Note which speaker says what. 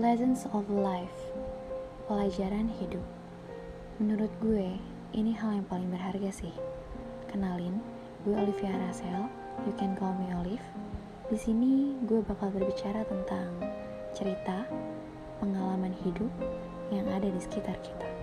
Speaker 1: Lessons of Life Pelajaran hidup. Menurut gue, ini hal yang paling berharga sih. Kenalin, gue Olivia Rasel, you can call me Olive. Di sini gue bakal berbicara tentang cerita, pengalaman hidup yang ada di sekitar kita.